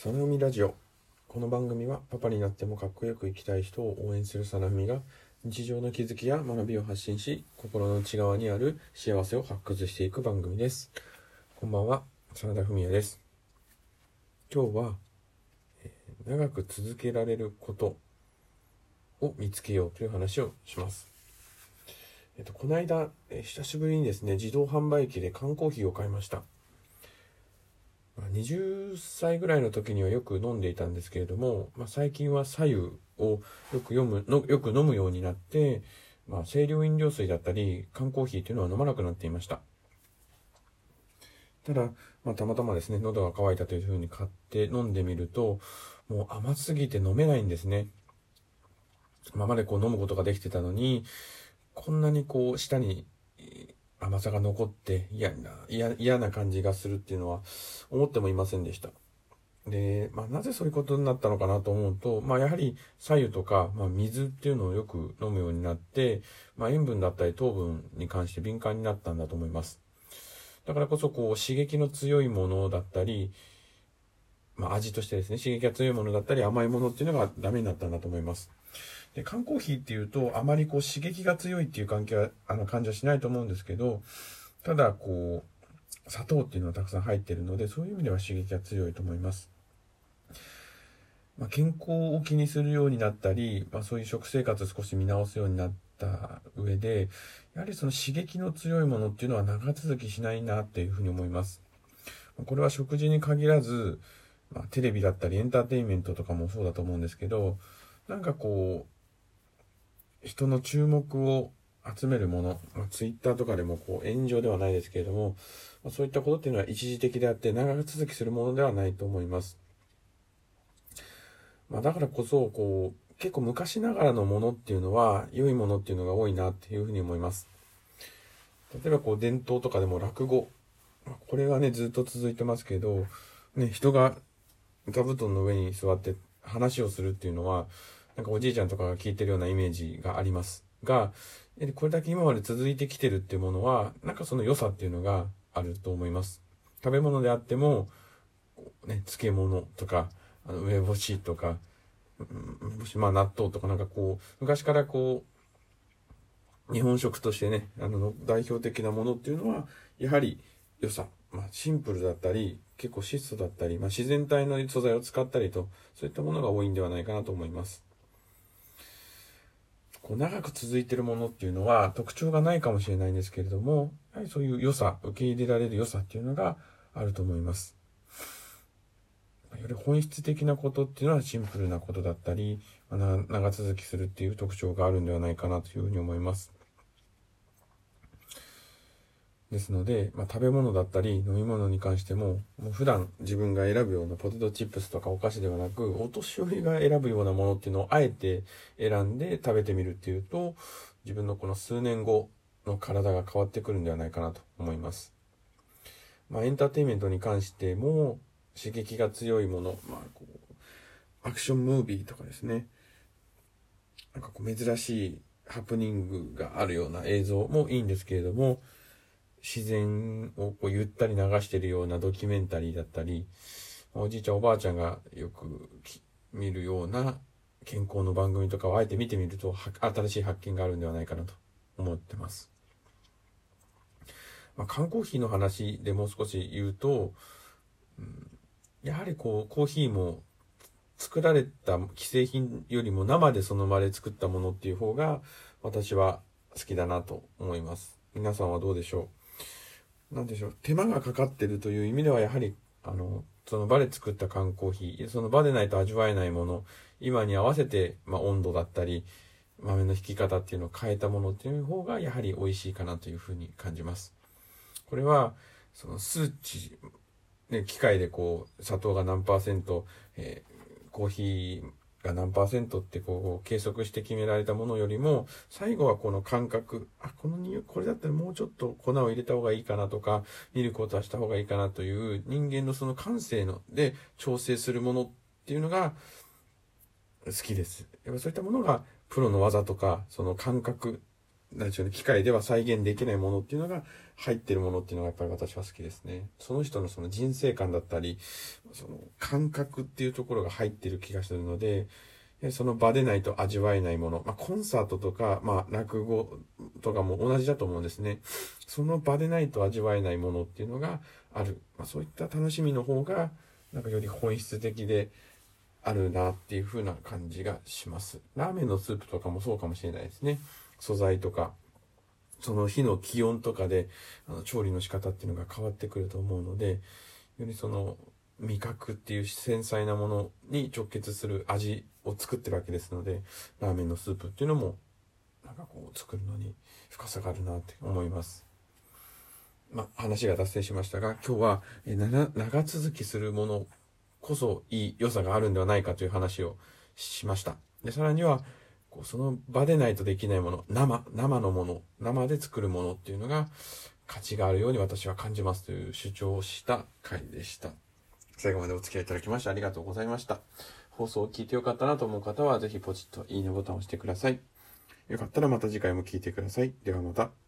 さなふみラジオ。この番組はパパになってもかっこよく生きたい人を応援するさなふみが日常の気づきや学びを発信し心の内側にある幸せを発掘していく番組です。こんばんは真田文也です。今日は、えー長く続けられることを見つけようという話をします。えっと、この間、えー久しぶりにですね、自動販売機で缶コーヒーを買いました。20歳ぐらいの時にはよく飲んでいたんですけれども、まあ、最近は左右をよく読むの、よく飲むようになって、まあ、清涼飲料水だったり、缶コーヒーというのは飲まなくなっていました。ただ、まあ、たまたまですね、喉が渇いたというふうに買って飲んでみると、もう甘すぎて飲めないんですね。今までこう飲むことができてたのに、こんなにこう舌に甘さが残って嫌な嫌な感じがするっていうのは思ってもいませんでした。で、まあ、なぜそういうことになったのかなと思うと、まあ、やはり左右とか、まあ、水っていうのをよく飲むようになって、まあ、塩分だったり糖分に関して敏感になったんだと思います。だからこそこう刺激の強いものだったり、まあ、味としてですね、刺激が強いものだったり甘いものっていうのがダメになったんだと思います。で缶コーヒーっていうとあまりこう刺激が強いっていう関係はあの感じはしないと思うんですけどただこう砂糖っていうのはたくさん入ってるのでそういう意味では刺激が強いと思います、まあ、健康を気にするようになったり、まあ、そういう食生活を少し見直すようになった上でやはりその刺激の強いものっていうのは長続きしないなっていうふうに思います。これは食事に限らず、まあ、テレビだったりエンターテインメントとかもそうだと思うんですけどなんかこう人の注目を集めるもの、ツイッターとかでもこう炎上ではないですけれども、ま、そういったことっていうのは一時的であって長続きするものではないと思います。まあ、だからこそこう結構昔ながらのものっていうのは良いものっていうのが多いなっていうふうに思います。例えばこう伝統とかでも落語、これはねずっと続いてますけど、ね、人が座布団の上に座って話をするっていうのはなんかおじいちゃんとかが聞いてるようなイメージがありますが、これだけ今まで続いてきてるっていうものは、なんかその良さっていうのがあると思います。食べ物であっても、ね、漬物とか、あの梅干しとか、もしまあ納豆とかなんかこう、昔からこう、日本食としてね、あの、代表的なものっていうのは、やはり良さ、まあシンプルだったり、結構質素だったり、まあ自然体の素材を使ったりと、そういったものが多いんではないかなと思います。こう長く続いてるものっていうのは特徴がないかもしれないんですけれども、やはりそういう良さ、受け入れられる良さっていうのがあると思います。より本質的なことっていうのはシンプルなことだったり、長続きするっていう特徴があるんではないかなというふうに思います。ですので、まあ、食べ物だったり飲み物に関しても、もう普段自分が選ぶようなポテトチップスとかお菓子ではなく、お年寄りが選ぶようなものっていうのをあえて選んで食べてみるっていうと、自分のこの数年後の体が変わってくるんではないかなと思います。まあ、エンターテインメントに関しても、刺激が強いもの、まあ、こう、アクションムービーとかですね。なんかこう珍しいハプニングがあるような映像もいいんですけれども、自然をこうゆったり流してるようなドキュメンタリーだったり、おじいちゃんおばあちゃんがよく見るような健康の番組とかをあえて見てみると、新しい発見があるんではないかなと思ってます。まあ、缶コーヒーの話でもう少し言うと、うんやはりこう、コーヒーも作られた既製品よりも生でその場で作ったものっていう方が私は好きだなと思います。皆さんはどうでしょう？なんでしょう。手間がかかってるという意味ではやはりあのその場で作った缶コーヒーその場でないと味わえないもの今に合わせて、まあ、温度だったり豆の引き方っていうのを変えたものっていう方がやはり美味しいかなというふうに感じます。これはその数値ね、機械でこう砂糖が何パーセント、えーコーヒーが何パーセントってこう計測して決められたものよりも最後はこの感覚あこの匂いこれだったらもうちょっと粉を入れた方がいいかなとかミルクを足した方がいいかなという人間のその感性ので調整するものっていうのが好きです。やっぱそういったものがプロの技とかその感覚なんでしょうね、機械では再現できないものっていうのが入ってるものっていうのがやっぱり私は好きですね。その人のその人生観だったり、その感覚っていうところが入ってる気がするので、その場でないと味わえないもの。まあ、コンサートとか、まあ、落語とかも同じだと思うんですね。その場でないと味わえないものっていうのがある。まあ、そういった楽しみの方が、なんかより本質的であるなっていう風な感じがします。ラーメンのスープとかもそうかもしれないですね。素材とか、その日の気温とかで、あの調理の仕方っていうのが変わってくると思うので、よりその味覚っていう繊細なものに直結する味を作ってるわけですので、ラーメンのスープっていうのも、なんかこう作るのに深さがあるなって思います。まあ、話が脱線しましたが、今日は、え長続きするものこそいい良さがあるんではないかという話をしました。で、さらには、こうその場でないとできないもの、生、生のもの、生で作るものっていうのが価値があるように私は感じますという主張をした回でした。最後までお付き合いいただきましてありがとうございました。放送を聞いてよかったなと思う方は、ぜひポチッといいねボタンを押してください。よかったらまた次回も聞いてください。ではまた。